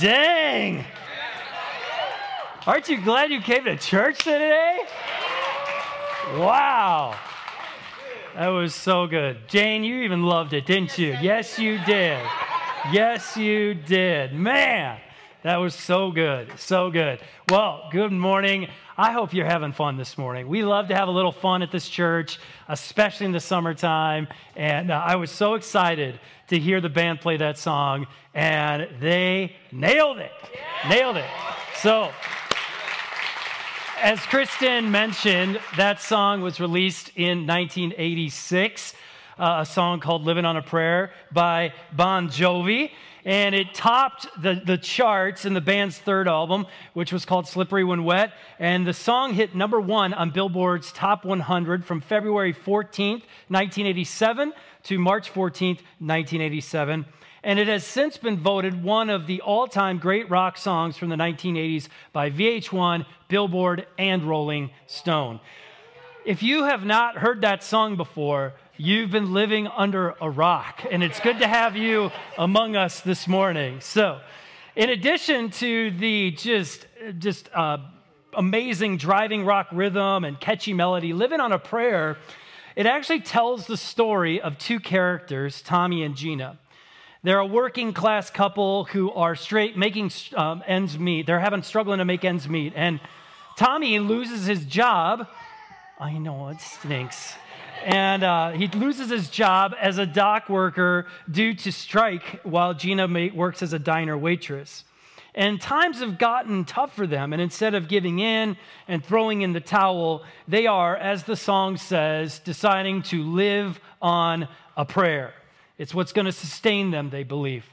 Dang. Aren't you glad you came to church today? Wow. That was so good. Jane, you even loved it, didn't you? Yes, you did. Yes, you did. Man, that was so good. So good. Well, good morning. I hope you're having fun this morning. We love to have a little fun at this church, especially in the summertime. And uh, I was so excited to hear the band play that song, and they nailed it. Yeah. Nailed it. So, as Kristen mentioned, that song was released in 1986, uh, a song called Living on a Prayer by Bon Jovi. And it topped the, the charts in the band's third album, which was called Slippery When Wet. And the song hit number one on Billboard's Top 100 from February 14th, 1987 to March 14th, 1987 and it has since been voted one of the all time great rock songs from the 1980s by VH1, Billboard, and Rolling Stone. If you have not heard that song before, you've been living under a rock, and it's good to have you among us this morning. So, in addition to the just, just uh, amazing driving rock rhythm and catchy melody, Living on a Prayer, it actually tells the story of two characters, Tommy and Gina. They're a working class couple who are straight making um, ends meet. They're having struggling to make ends meet. And Tommy loses his job. I know it stinks. And uh, he loses his job as a dock worker due to strike while Gina works as a diner waitress. And times have gotten tough for them. And instead of giving in and throwing in the towel, they are, as the song says, deciding to live on a prayer. It's what's going to sustain them, they believe.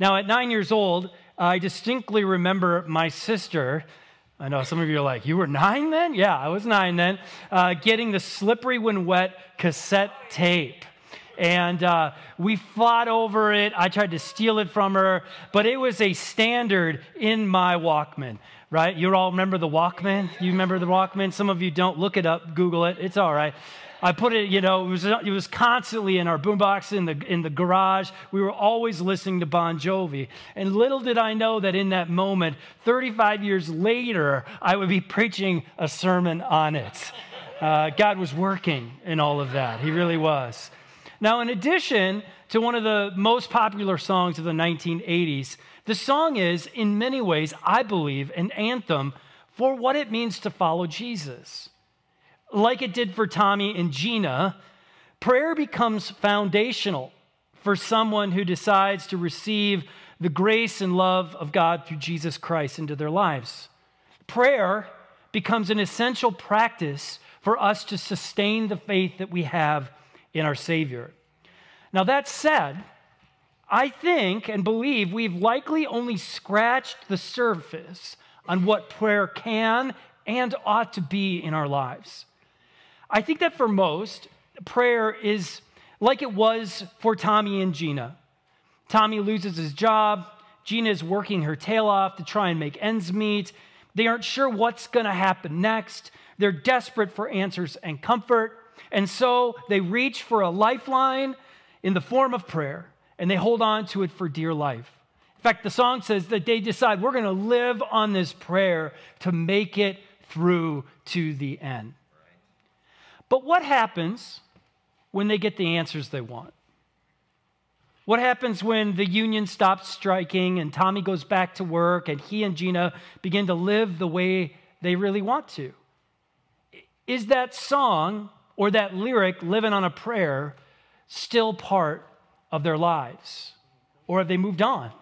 Now, at nine years old, I distinctly remember my sister. I know some of you are like, You were nine then? Yeah, I was nine then. Uh, getting the Slippery When Wet cassette tape. And uh, we fought over it. I tried to steal it from her, but it was a standard in my Walkman, right? You all remember the Walkman? You remember the Walkman? Some of you don't. Look it up, Google it. It's all right. I put it, you know, it was, it was constantly in our boombox in the, in the garage. We were always listening to Bon Jovi. And little did I know that in that moment, 35 years later, I would be preaching a sermon on it. Uh, God was working in all of that. He really was. Now, in addition to one of the most popular songs of the 1980s, the song is, in many ways, I believe, an anthem for what it means to follow Jesus like it did for Tommy and Gina, prayer becomes foundational for someone who decides to receive the grace and love of God through Jesus Christ into their lives. Prayer becomes an essential practice for us to sustain the faith that we have in our Savior. Now, that said, I think and believe we've likely only scratched the surface on what prayer can and ought to be in our lives. I think that for most, prayer is like it was for Tommy and Gina. Tommy loses his job. Gina is working her tail off to try and make ends meet. They aren't sure what's going to happen next. They're desperate for answers and comfort. And so they reach for a lifeline in the form of prayer, and they hold on to it for dear life. In fact, the song says that they decide we're going to live on this prayer to make it through to the end. But what happens when they get the answers they want? What happens when the union stops striking and Tommy goes back to work and he and Gina begin to live the way they really want to? Is that song or that lyric, Living on a Prayer, still part of their lives? Or have they moved on?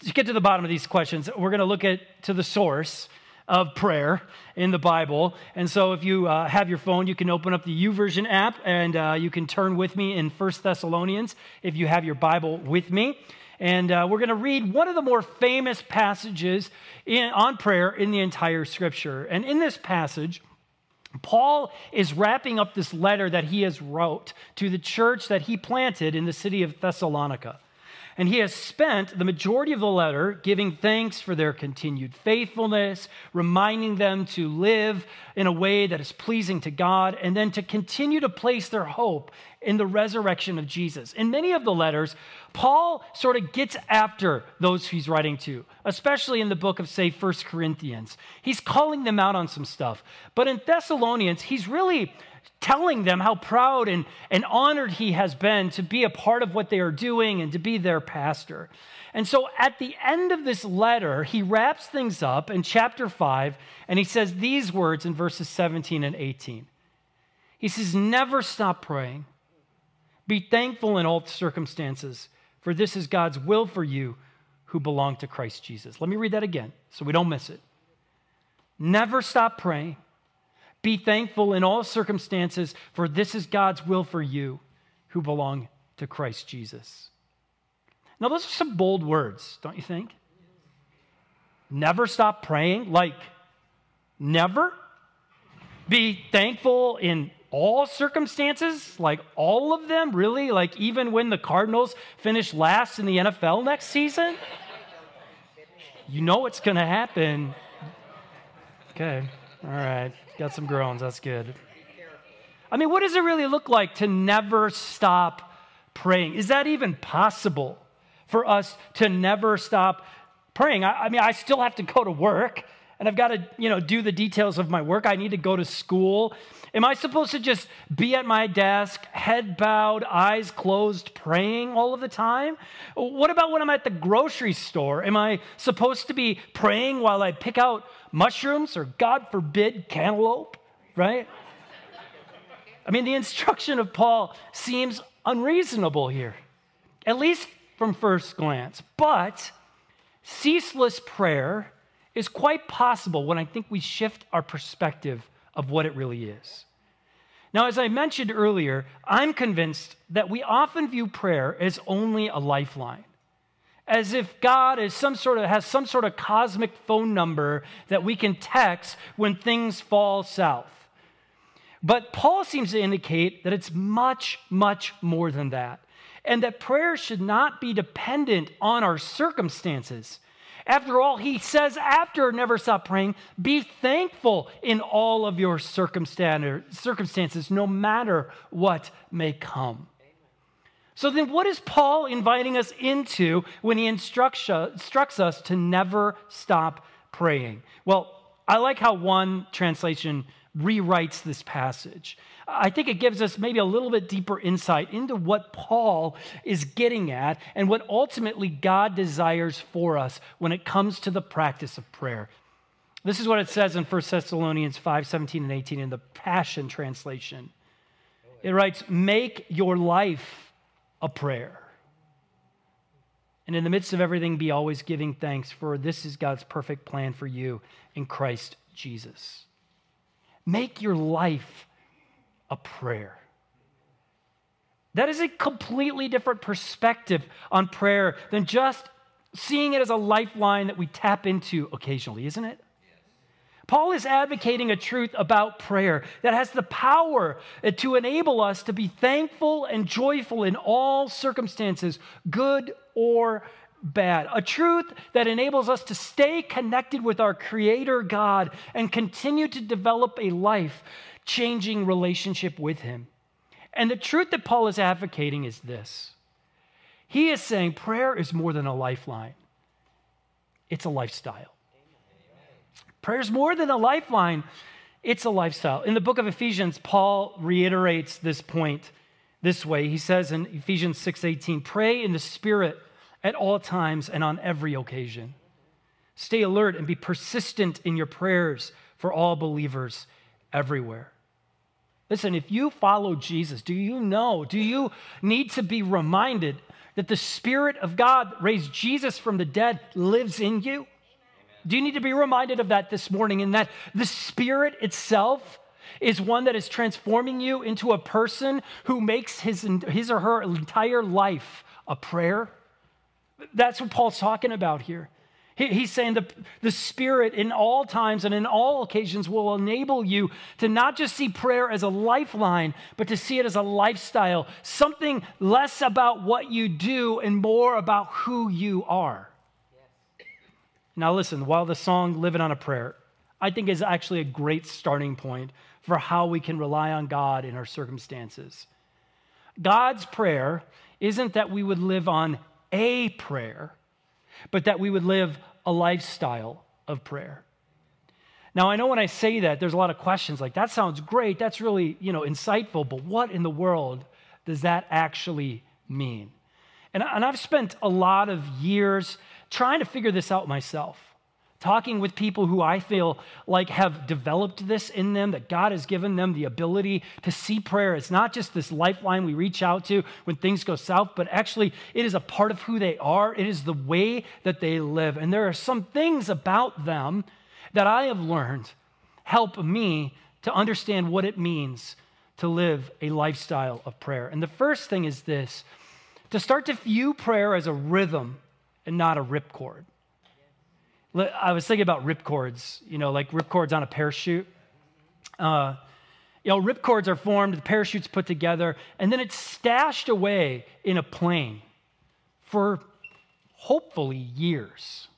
To get to the bottom of these questions, we're going to look at to the source of prayer in the Bible. And so if you uh, have your phone, you can open up the YouVersion app and uh, you can turn with me in First Thessalonians if you have your Bible with me. And uh, we're going to read one of the more famous passages in, on prayer in the entire scripture. And in this passage, Paul is wrapping up this letter that he has wrote to the church that he planted in the city of Thessalonica. And he has spent the majority of the letter giving thanks for their continued faithfulness, reminding them to live in a way that is pleasing to God, and then to continue to place their hope in the resurrection of Jesus. In many of the letters, Paul sort of gets after those he's writing to, especially in the book of, say, First Corinthians. He's calling them out on some stuff. But in Thessalonians, he's really telling them how proud and, and honored he has been to be a part of what they are doing and to be their pastor. And so at the end of this letter, he wraps things up in chapter 5, and he says these words in verses 17 and 18. He says, Never stop praying. Be thankful in all circumstances, for this is God's will for you who belong to Christ Jesus. Let me read that again so we don't miss it. Never stop praying. Be thankful in all circumstances, for this is God's will for you who belong to Christ Jesus. Now, those are some bold words, don't you think? Never stop praying, like never. Be thankful in all circumstances, like all of them, really? Like even when the Cardinals finish last in the NFL next season? You know what's going to happen. Okay, all right. Got some groans. That's good. I mean, what does it really look like to never stop praying? Is that even possible for us to never stop praying? I, I mean, I still have to go to work and I've got to, you know, do the details of my work. I need to go to school. Am I supposed to just be at my desk, head bowed, eyes closed, praying all of the time? What about when I'm at the grocery store? Am I supposed to be praying while I pick out mushrooms or, God forbid, cantaloupe, right? I mean, the instruction of Paul seems unreasonable here, at least from first glance. But ceaseless prayer is quite possible when I think we shift our perspective of what it really is. Now, as I mentioned earlier, I'm convinced that we often view prayer as only a lifeline, as if God is some sort of, has some sort of cosmic phone number that we can text when things fall south. But Paul seems to indicate that it's much, much more than that, and that prayer should not be dependent on our circumstances after all, he says after never stop praying, be thankful in all of your circumstances, no matter what may come. So then, what is Paul inviting us into when he instructs, us to never stop praying? Well, I like how one translation rewrites this passage. I think it gives us maybe a little bit deeper insight into what Paul is getting at and what ultimately God desires for us when it comes to the practice of prayer. This is what it says in 1 Thessalonians 5 17 and 18 in the Passion Translation. It writes, Make your life a prayer. And in the midst of everything, be always giving thanks, for this is God's perfect plan for you in Christ Jesus. Make your life a prayer. That is a completely different perspective on prayer than just seeing it as a lifeline that we tap into occasionally, isn't it? Paul is advocating a truth about prayer that has the power to enable us to be thankful and joyful in all circumstances, good or bad. A truth that enables us to stay connected with our Creator God and continue to develop a life changing relationship with Him. And the truth that Paul is advocating is this he is saying prayer is more than a lifeline, it's a lifestyle. Prayer is more than a lifeline, it's a lifestyle. In the book of Ephesians, Paul reiterates this point this way. He says in Ephesians 6:18, "Pray in the spirit at all times and on every occasion. Stay alert and be persistent in your prayers for all believers everywhere." Listen, if you follow Jesus, do you know, do you need to be reminded that the Spirit of God raised Jesus from the dead lives in you? Do you need to be reminded of that this morning and that the Spirit itself is one that is transforming you into a person who makes his, his or her entire life a prayer? That's what Paul's talking about here. he's saying the, the Spirit in all times and in all occasions will enable you to not just see prayer as a lifeline, but to see it as a lifestyle, something less about what you do and more about who you are. Now, listen, while the song Living on a Prayer, I think is actually a great starting point for how we can rely on God in our circumstances. God's prayer isn't that we would live on a prayer, but that we would live a lifestyle of prayer. Now, I know when I say that, there's a lot of questions like, that sounds great, that's really, you know, insightful, but what in the world does that actually mean? And, and I've spent a lot of years trying to figure this out myself talking with people who I feel like have developed this in them, that God has given them the ability to see prayer. It's not just this lifeline we reach out to when things go south, but actually it is a part of who they are. It is the way that they live. And there are some things about them that I have learned help me to understand what it means to live a lifestyle of prayer. And the first thing is this to start to view prayer as a rhythm and not a ripcord. I was thinking about ripcords, you know, like ripcords on a parachute. Uh, you know, ripcords are formed, the parachute's put together, and then it's stashed away in a plane for hopefully years,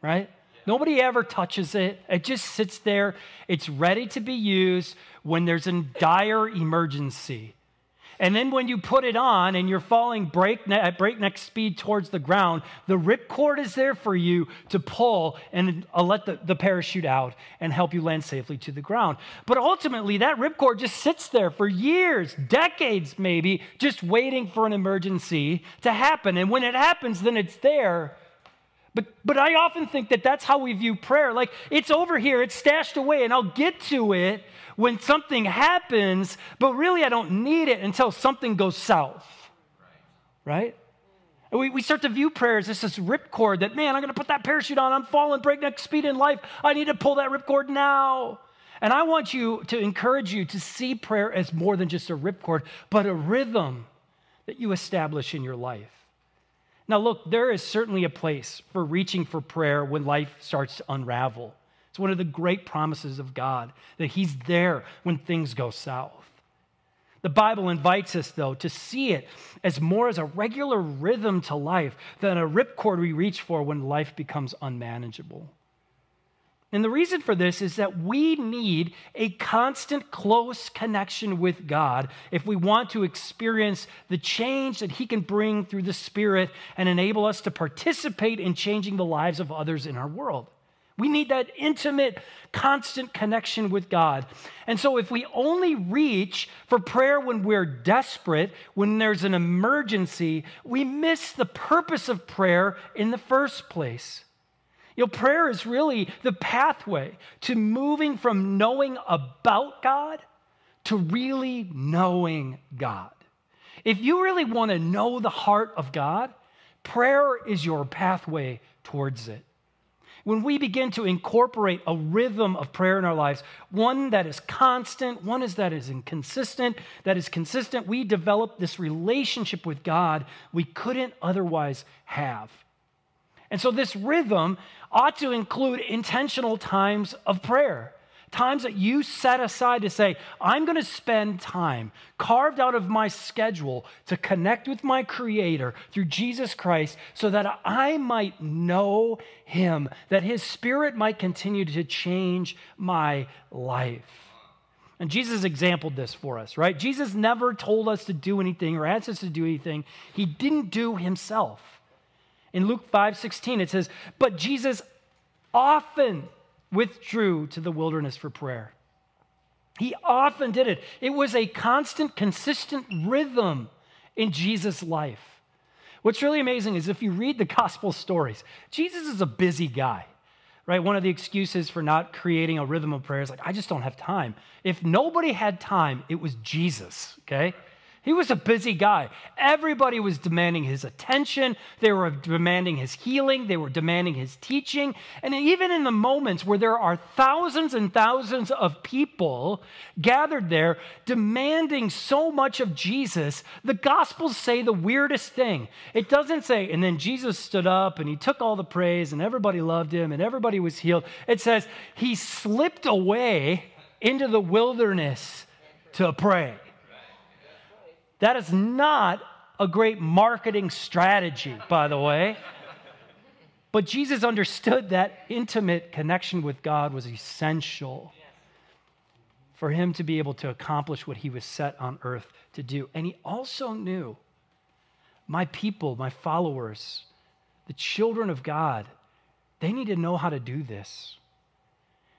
right? Nobody ever touches it. It just sits there. It's ready to be used when there's a dire emergency. And then when you put it on and you're falling breakneck, at breakneck speed towards the ground, the ripcord is there for you to pull and uh, let the, the parachute out and help you land safely to the ground. But ultimately, that ripcord just sits there for years, decades maybe, just waiting for an emergency to happen. And when it happens, then it's there. But, but I often think that that's how we view prayer. Like, it's over here, it's stashed away, and I'll get to it when something happens, but really I don't need it until something goes south. Right? And we, we start to view prayer as this, this ripcord that, man, I'm going to put that parachute on. I'm falling breakneck speed in life. I need to pull that ripcord now. And I want you to encourage you to see prayer as more than just a ripcord, but a rhythm that you establish in your life. Now, look, there is certainly a place for reaching for prayer when life starts to unravel. It's one of the great promises of God that He's there when things go south. The Bible invites us, though, to see it as more as a regular rhythm to life than a ripcord we reach for when life becomes unmanageable. And the reason for this is that we need a constant, close connection with God if we want to experience the change that He can bring through the Spirit and enable us to participate in changing the lives of others in our world. We need that intimate, constant connection with God. And so, if we only reach for prayer when we're desperate, when there's an emergency, we miss the purpose of prayer in the first place. You know, prayer is really the pathway to moving from knowing about God to really knowing God. If you really want to know the heart of God, prayer is your pathway towards it. When we begin to incorporate a rhythm of prayer in our lives, one that is constant, one is that is inconsistent, that is consistent, we develop this relationship with God we couldn't otherwise have. And so this rhythm ought to include intentional times of prayer times that you set aside to say, I'm going to spend time carved out of my schedule to connect with my Creator through Jesus Christ so that I might know Him, that His Spirit might continue to change my life. And Jesus exampled this for us, right? Jesus never told us to do anything or asked us to do anything he didn't do himself. In Luke 5 16, it says, But Jesus often withdrew to the wilderness for prayer. He often did it. It was a constant, consistent rhythm in Jesus' life. What's really amazing is if you read the gospel stories, Jesus is a busy guy, right? One of the excuses for not creating a rhythm of prayer is like, I just don't have time. If nobody had time, it was Jesus, okay? He was a busy guy. Everybody was demanding his attention. They were demanding his healing. They were demanding his teaching. And even in the moments where there are thousands and thousands of people gathered there demanding so much of Jesus, the Gospels say the weirdest thing. It doesn't say, and then Jesus stood up and he took all the praise and everybody loved him and everybody was healed. It says he slipped away into the wilderness to pray. That is not a great marketing strategy, by the way. But Jesus understood that intimate connection with God was essential for him to be able to accomplish what he was set on earth to do. And he also knew my people, my followers, the children of God, they need to know how to do this.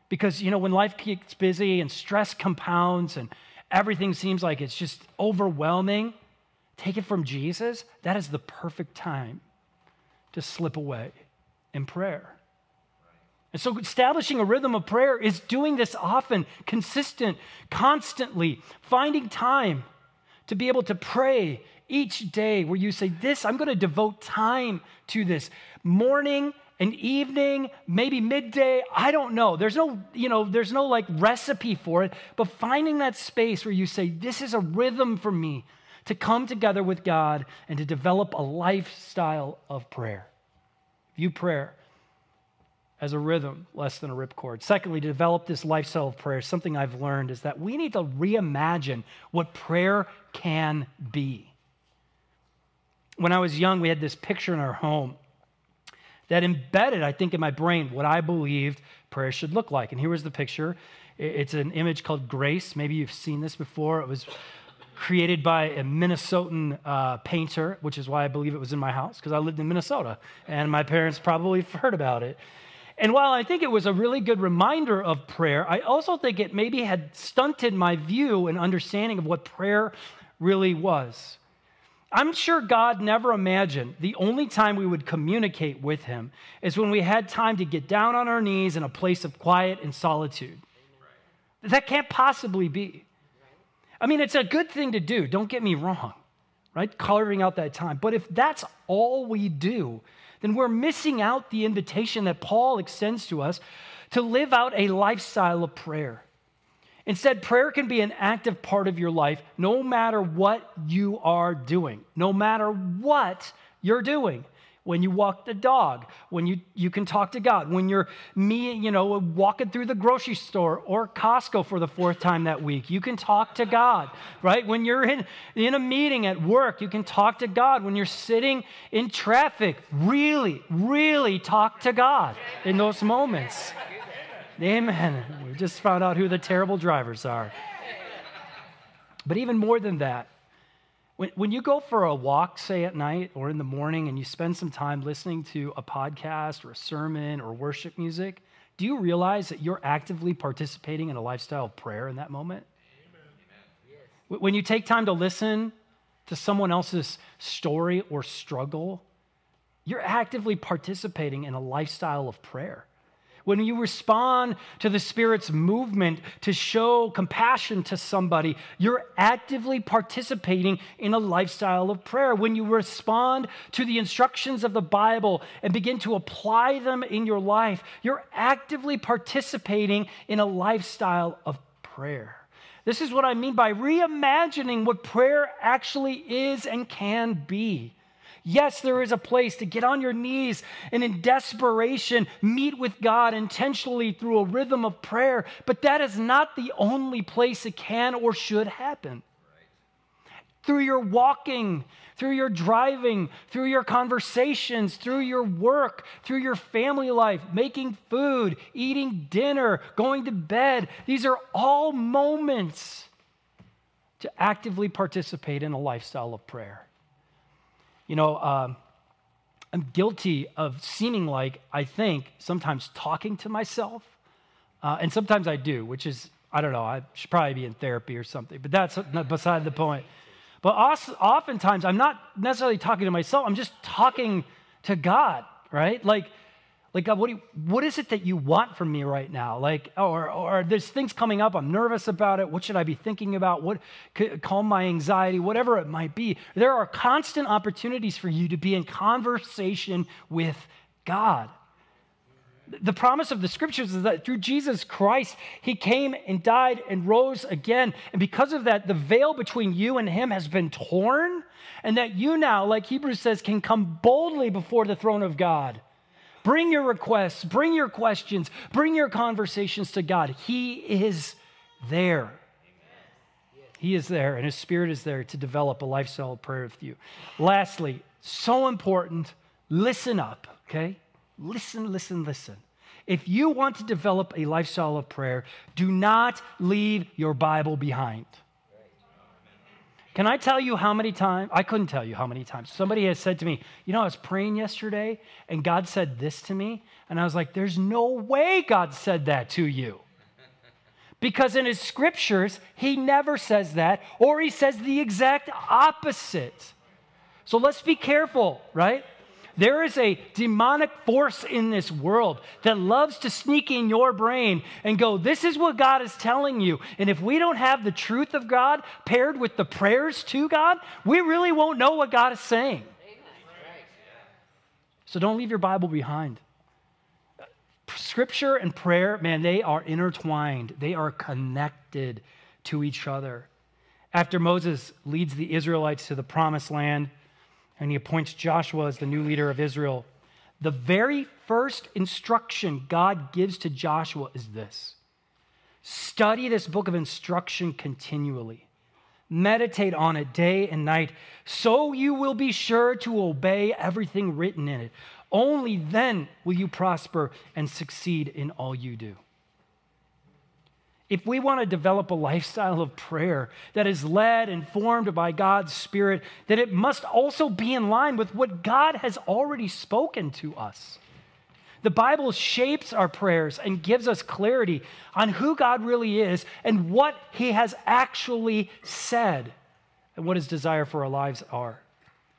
Because, you know, when life gets busy and stress compounds and everything seems like it's just overwhelming, take it from Jesus, that is the perfect time to slip away in prayer. And so, establishing a rhythm of prayer is doing this often, consistent, constantly, finding time to be able to pray each day where you say, This, I'm going to devote time to this. Morning, an evening, maybe midday, I don't know. There's no, you know, there's no like recipe for it, but finding that space where you say, this is a rhythm for me to come together with God and to develop a lifestyle of prayer. View prayer as a rhythm less than a ripcord. Secondly, to develop this lifestyle of prayer, something I've learned is that we need to reimagine what prayer can be. When I was young, we had this picture in our home that embedded, I think, in my brain what I believed prayer should look like. And here was the picture. It's an image called Grace. Maybe you've seen this before. It was created by a Minnesotan uh, painter, which is why I believe it was in my house, because I lived in Minnesota, and my parents probably heard about it. And while I think it was a really good reminder of prayer, I also think it maybe had stunted my view and understanding of what prayer really was. I'm sure God never imagined the only time we would communicate with Him is when we had time to get down on our knees in a place of quiet and solitude. That can't possibly be. I mean, it's a good thing to do, don't get me wrong, right? Carving out that time. But if that's all we do, then we're missing out the invitation that Paul extends to us to live out a lifestyle of prayer. Instead, prayer can be an active part of your life no matter what you are doing, no matter what you're doing. When you walk the dog, when you, you can talk to God, when you're me, you know, walking through the grocery store or Costco for the fourth time that week, you can talk to God, right? When you're in, in a meeting at work, you can talk to God. When you're sitting in traffic, really, really talk to God in those moments. Amen. We just found out who the terrible drivers are. But even more than that, when, when you go for a walk, say at night or in the morning, and you spend some time listening to a podcast or a sermon or worship music, do you realize that you're actively participating in a lifestyle of prayer in that moment? Amen. When you take time to listen to someone else's story or struggle, you're actively participating in a lifestyle of prayer when you respond to the Spirit's movement to show compassion to somebody, you're actively participating in a lifestyle of prayer. When you respond to the instructions of the Bible and begin to apply them in your life, you're actively participating in a lifestyle of prayer. This is what I mean by reimagining what prayer actually is and can be. Yes, there is a place to get on your knees and in desperation meet with God intentionally through a rhythm of prayer, but that is not the only place it can or should happen. Through your walking, through your driving, through your conversations, through your work, through your family life, making food, eating dinner, going to bed. These are all moments to actively participate in a lifestyle of prayer. You know, um, I'm guilty of seeming like I think sometimes talking to myself, uh, and sometimes I do, which is, I don't know, I should probably be in therapy or something, but that's beside the point. But oftentimes I'm not necessarily talking to myself, I'm just talking to God, right? Like, Like, God, what, you, what is it that you want from me right now? Like, oh, or, or there's things coming up. I'm nervous about it. What should I be thinking about? What could calm my anxiety? Whatever it might be. There are constant opportunities for you to be in conversation with God. The promise of the scriptures is that through Jesus Christ, he came and died and rose again. And because of that, the veil between you and him has been torn. And that you now, like Hebrews says, can come boldly before the throne of God Bring your requests, bring your questions, bring your conversations to God. He is there. He is there, and His Spirit is there to develop a lifestyle of prayer with you. Lastly, so important, listen up, okay? Listen, listen, listen. If you want to develop a lifestyle of prayer, do not leave your Bible behind. Can I tell you how many times? I couldn't tell you how many times. Somebody has said to me, You know, I was praying yesterday and God said this to me. And I was like, There's no way God said that to you. Because in his scriptures, he never says that, or he says the exact opposite. So let's be careful, right? There is a demonic force in this world that loves to sneak in your brain and go, This is what God is telling you. And if we don't have the truth of God paired with the prayers to God, we really won't know what God is saying. So don't leave your Bible behind. Scripture and prayer, man, they are intertwined, they are connected to each other. After Moses leads the Israelites to the promised land, and he appoints Joshua as the new leader of Israel. The very first instruction God gives to Joshua is this study this book of instruction continually. Meditate on it day and night, so you will be sure to obey everything written in it. Only then will you prosper and succeed in all you do. If we want to develop a lifestyle of prayer that is led and formed by God's Spirit, then it must also be in line with what God has already spoken to us. The Bible shapes our prayers and gives us clarity on who God really is and what He has actually said and what His desire for our lives are.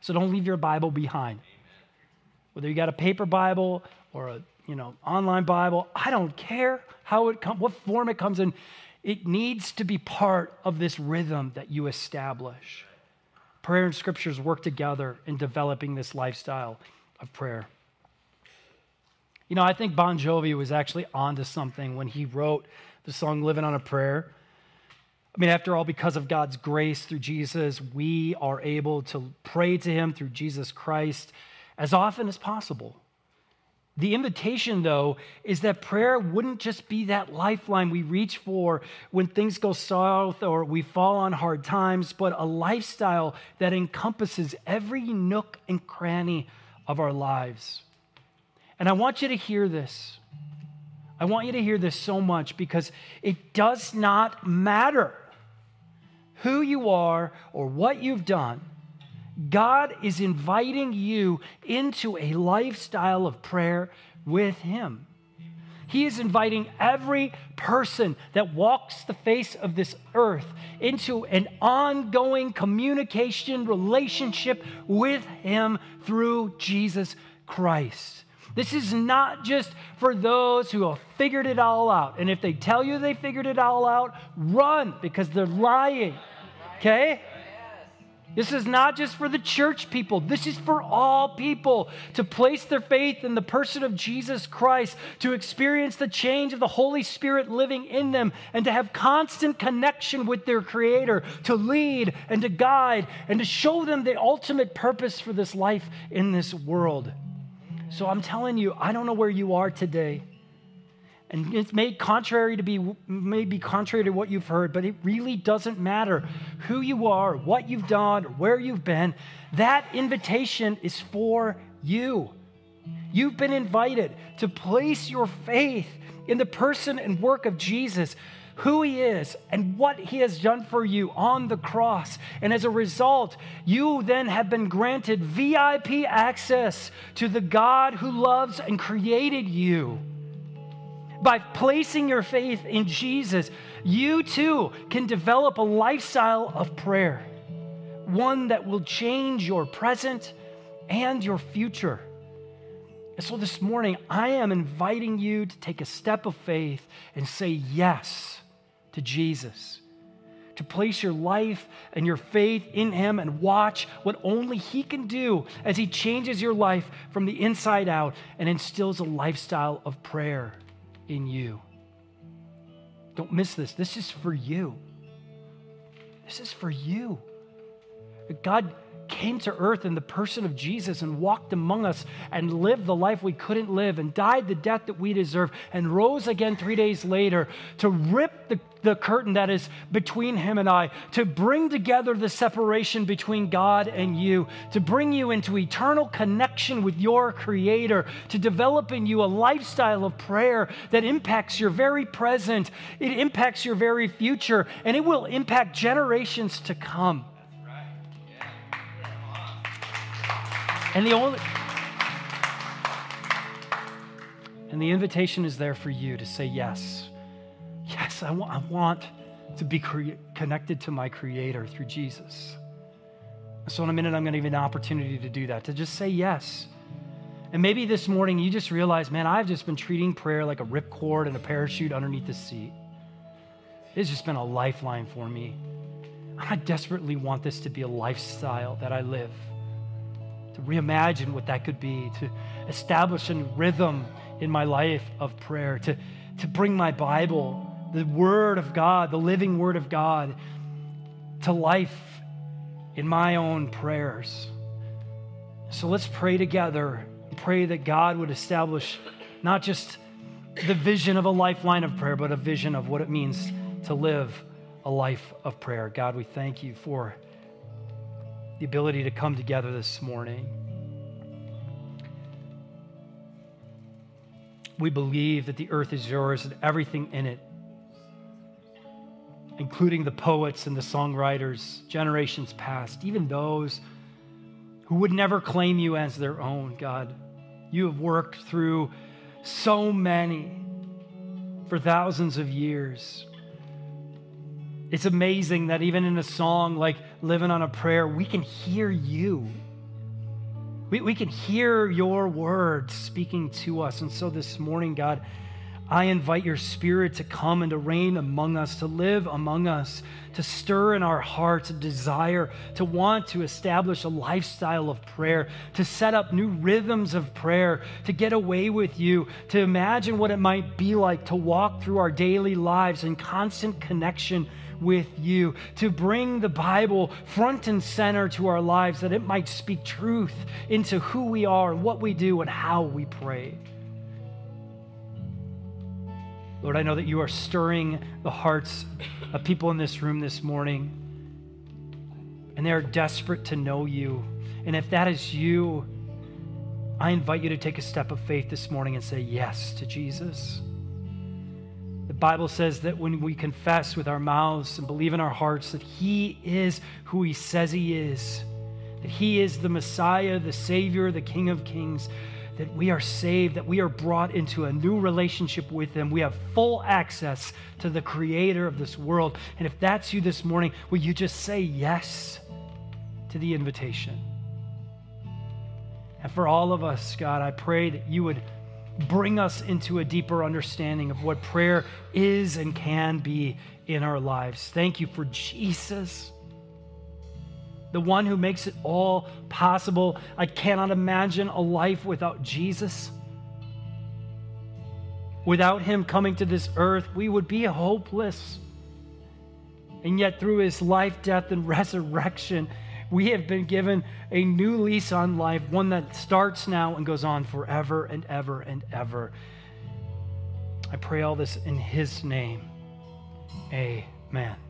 So don't leave your Bible behind. Whether you got a paper Bible or a you know, online Bible. I don't care how it comes, what form it comes in. It needs to be part of this rhythm that you establish. Prayer and scriptures work together in developing this lifestyle of prayer. You know, I think Bon Jovi was actually onto something when he wrote the song Living on a Prayer. I mean, after all, because of God's grace through Jesus, we are able to pray to Him through Jesus Christ as often as possible. The invitation, though, is that prayer wouldn't just be that lifeline we reach for when things go south or we fall on hard times, but a lifestyle that encompasses every nook and cranny of our lives. And I want you to hear this. I want you to hear this so much because it does not matter who you are or what you've done. God is inviting you into a lifestyle of prayer with Him. He is inviting every person that walks the face of this earth into an ongoing communication relationship with Him through Jesus Christ. This is not just for those who have figured it all out. And if they tell you they figured it all out, run because they're lying. Okay? This is not just for the church people. This is for all people to place their faith in the person of Jesus Christ, to experience the change of the Holy Spirit living in them, and to have constant connection with their Creator, to lead and to guide and to show them the ultimate purpose for this life in this world. So I'm telling you, I don't know where you are today. And it's made contrary to be maybe contrary to what you've heard, but it really doesn't matter who you are, what you've done, or where you've been. That invitation is for you. You've been invited to place your faith in the person and work of Jesus, who he is, and what he has done for you on the cross. And as a result, you then have been granted VIP access to the God who loves and created you by placing your faith in Jesus, you too can develop a lifestyle of prayer, one that will change your present and your future. And so this morning, I am inviting you to take a step of faith and say yes to Jesus. To place your life and your faith in Him and watch what only He can do as He changes your life from the inside out and instills a lifestyle of prayer in you. Don't miss this. This is for you. This is for you. God came to earth in the person of Jesus and walked among us and lived the life we couldn't live and died the death that we deserve and rose again three days later to rip the, the curtain that is between him and I, to bring together the separation between God and you, to bring you into eternal connection with your Creator, to develop in you a lifestyle of prayer that impacts your very present, it impacts your very future, and it will impact generations to come. And the only and the invitation is there for you to say yes. Yes, I, I want to be cre- connected to my Creator through Jesus. So, in a minute, I'm going to give you an opportunity to do that, to just say yes. And maybe this morning you just realize, man, I've just been treating prayer like a ripcord and a parachute underneath the seat. It's just been a lifeline for me. I desperately want this to be a lifestyle that I live to reimagine what that could be, to establish a rhythm in my life of prayer, to, to bring my Bible, the Word of God, the living Word of God, to life in my own prayers. So let's pray together pray that God would establish not just the vision of a lifeline of prayer, but a vision of what it means to live a life of prayer. God, we thank you for the ability to come together this morning. We believe that the earth is yours and everything in it, including the poets and the songwriters, generations past, even those who would never claim you as their own, God. You have worked through so many for thousands of years. It's amazing that even in a song like Living on a Prayer, we can hear you. We, we can hear your words speaking to us. And so this morning, God, I invite your spirit to come and to reign among us, to live among us, to stir in our hearts a desire to want to establish a lifestyle of prayer, to set up new rhythms of prayer, to get away with you, to imagine what it might be like to walk through our daily lives in constant connection with you, to bring the Bible front and center to our lives that it might speak truth into who we are, what we do, and how we pray. Lord, I know that you are stirring the hearts of people in this room this morning, and they are desperate to know you. And if that is you, I invite you to take a step of faith this morning and say yes to Jesus. The Bible says that when we confess with our mouths and believe in our hearts that He is who He says He is, that He is the Messiah, the Savior, the King of Kings, that we are saved, that we are brought into a new relationship with Him. We have full access to the Creator of this world. And if that's you this morning, will you just say yes to the invitation? And for all of us, God, I pray that you would bring us into a deeper understanding of what prayer is and can be in our lives. Thank you for Jesus, the one who makes it all possible. I cannot imagine a life without Jesus. Without him coming to this earth, we would be hopeless. And yet, through his life, death, and resurrection, we have been given a new lease on life, one that starts now and goes on forever and ever and ever. I pray all this in His name. Amen.